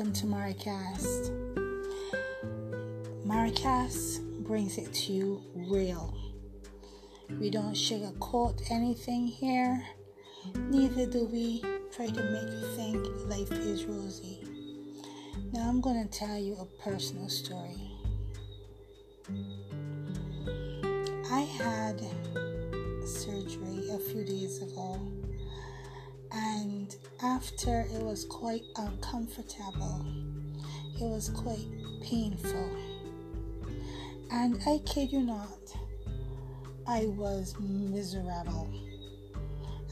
welcome to Maricast. Maricast brings it to you real. We don't sugarcoat anything here, neither do we try to make you think life is rosy. Now, I'm going to tell you a personal story. I had surgery a few days ago and after it was quite uncomfortable, it was quite painful. And I kid you not, I was miserable.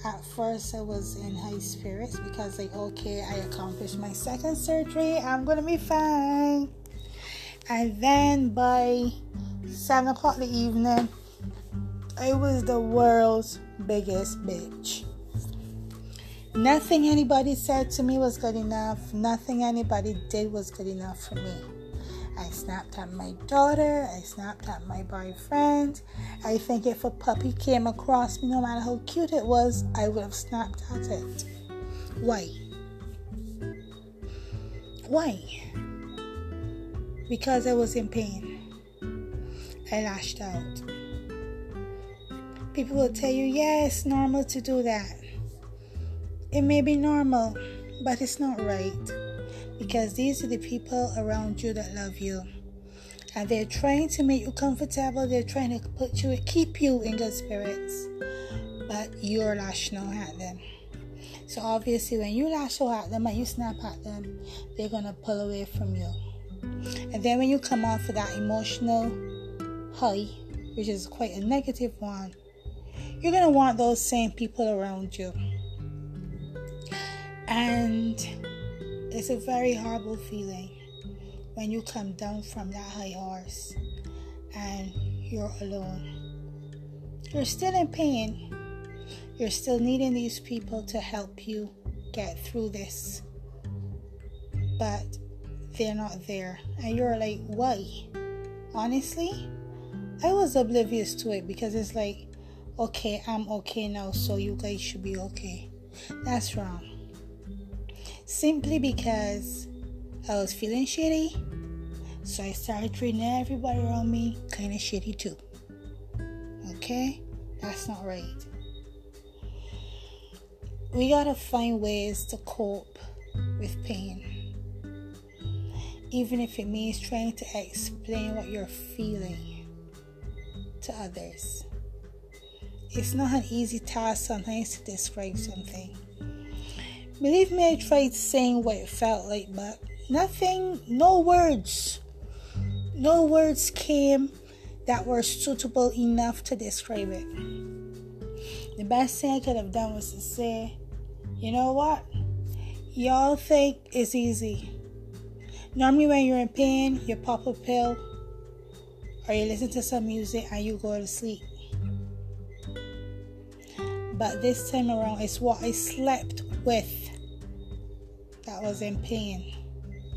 At first, I was in high spirits because, like, okay, I accomplished my second surgery, I'm gonna be fine. And then by seven o'clock in the evening, I was the world's biggest bitch. Nothing anybody said to me was good enough. Nothing anybody did was good enough for me. I snapped at my daughter. I snapped at my boyfriend. I think if a puppy came across me, no matter how cute it was, I would have snapped at it. Why? Why? Because I was in pain. I lashed out. People will tell you, yeah, it's normal to do that. It may be normal, but it's not right because these are the people around you that love you. And they're trying to make you comfortable, they're trying to put you keep you in good spirits. But you're lashing out at them. So obviously when you lash out at them and you snap at them, they're gonna pull away from you. And then when you come off of that emotional high, which is quite a negative one, you're gonna want those same people around you. And it's a very horrible feeling when you come down from that high horse and you're alone. You're still in pain. You're still needing these people to help you get through this. But they're not there. And you're like, why? Honestly, I was oblivious to it because it's like, okay, I'm okay now, so you guys should be okay. That's wrong simply because I was feeling shitty. So I started treating everybody around me kind of shitty too. Okay? That's not right. We gotta find ways to cope with pain. Even if it means trying to explain what you're feeling to others. It's not an easy task sometimes to describe something. Believe me, I tried saying what it felt like, but nothing, no words, no words came that were suitable enough to describe it. The best thing I could have done was to say, you know what? Y'all think it's easy. Normally, when you're in pain, you pop a pill or you listen to some music and you go to sleep. But this time around, it's what I slept with that was in pain.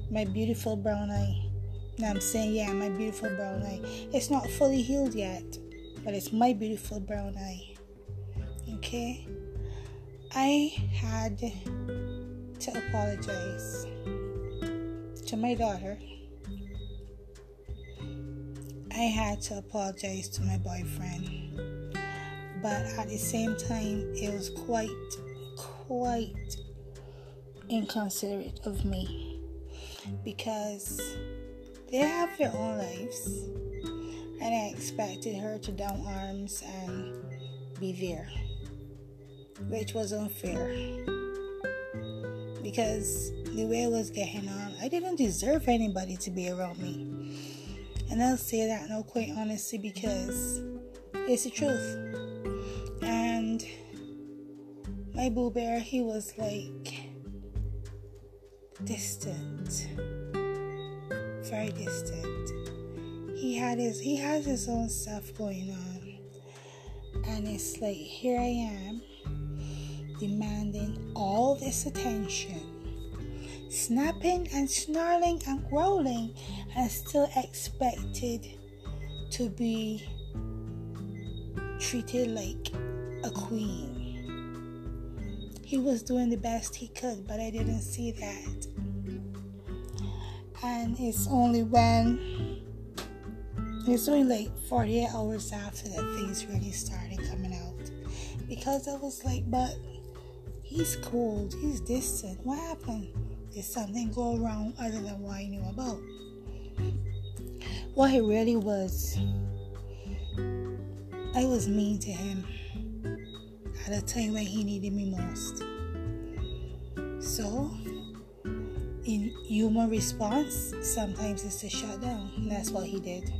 My beautiful brown eye. Now I'm saying, yeah, my beautiful brown eye. It's not fully healed yet, but it's my beautiful brown eye. Okay? I had to apologize to my daughter. I had to apologize to my boyfriend. But at the same time, it was quite, quite inconsiderate of me because they have their own lives and I expected her to down arms and be there, which was unfair because the way I was getting on, I didn't deserve anybody to be around me. And I'll say that now quite honestly because it's the truth. And my boo bear, he was like distant, very distant. He had his he has his own stuff going on, and it's like here I am demanding all this attention, snapping and snarling and growling, and still expected to be treated like a queen. He was doing the best he could, but I didn't see that. And it's only when it's only like 48 hours after that things really started coming out. Because I was like, but he's cold, he's distant. What happened? Did something go wrong other than what I knew about? What it really was, I was mean to him at a time when he needed me most. So, in human response, sometimes it's to shut down. And that's what he did.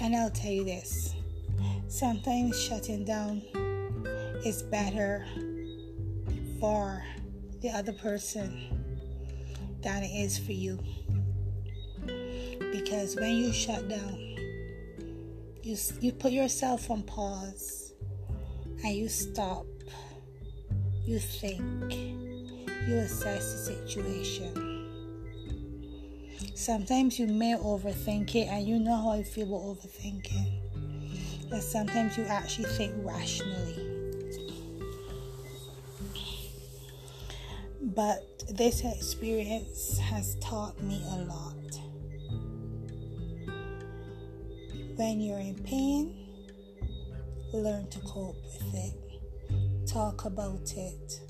And I'll tell you this sometimes shutting down is better for the other person than it is for you. Because when you shut down, you, you put yourself on pause and you stop, you think, you assess the situation. Sometimes you may overthink it, and you know how I feel about overthinking. And sometimes you actually think rationally. But this experience has taught me a lot. When you're in pain, learn to cope with it, talk about it,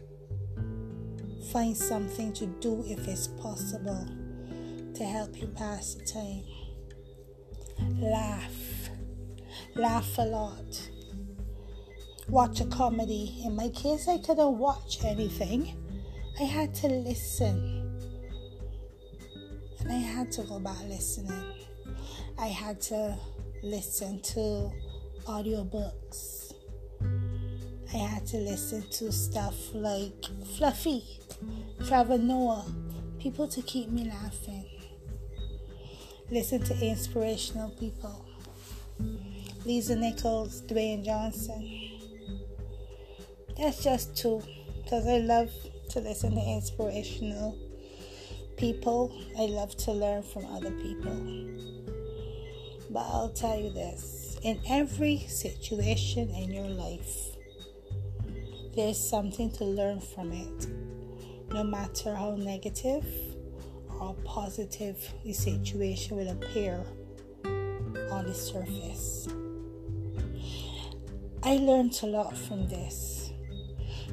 find something to do if it's possible to help you pass the time. Laugh, laugh a lot. Watch a comedy. In my case, I couldn't watch anything, I had to listen. And I had to go back listening. I had to listen to audiobooks. I had to listen to stuff like Fluffy, Trevor Noah, people to keep me laughing. Listen to inspirational people. Lisa Nichols, Dwayne Johnson. That's just two, because I love to listen to inspirational people. I love to learn from other people. But I'll tell you this in every situation in your life, there's something to learn from it. No matter how negative or positive the situation will appear on the surface. I learned a lot from this.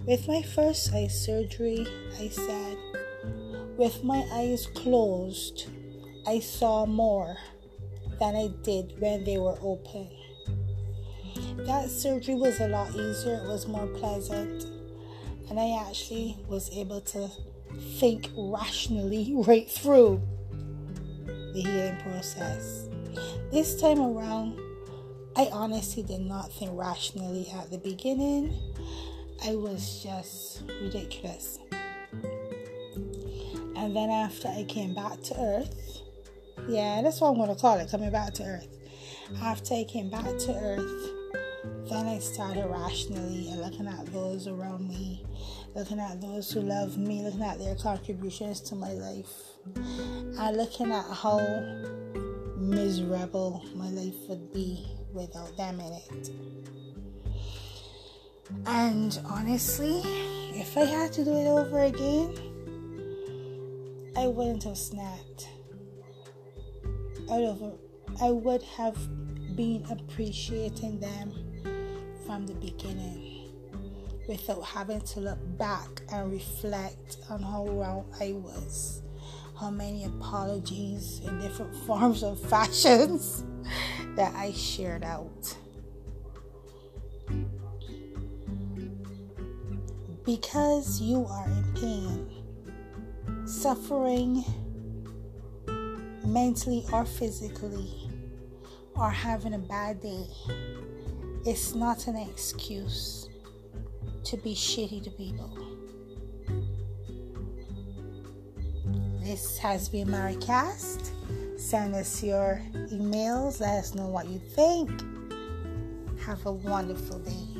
With my first eye surgery, I said, with my eyes closed, I saw more than I did when they were open. That surgery was a lot easier, it was more pleasant, and I actually was able to think rationally right through the healing process. This time around, I honestly did not think rationally at the beginning. I was just ridiculous. And then after I came back to earth, yeah, that's what I'm going to call it coming back to earth. After I came back to earth, then I started rationally and looking at those around me, looking at those who love me, looking at their contributions to my life, and looking at how miserable my life would be without them in it. And honestly, if I had to do it over again, I wouldn't have snapped. I would have been appreciating them from the beginning without having to look back and reflect on how wrong I was, how many apologies in different forms of fashions that I shared out. Because you are in pain, suffering, mentally or physically or having a bad day, it's not an excuse to be shitty to people. This has been Maricast. Send us your emails. Let us know what you think. Have a wonderful day.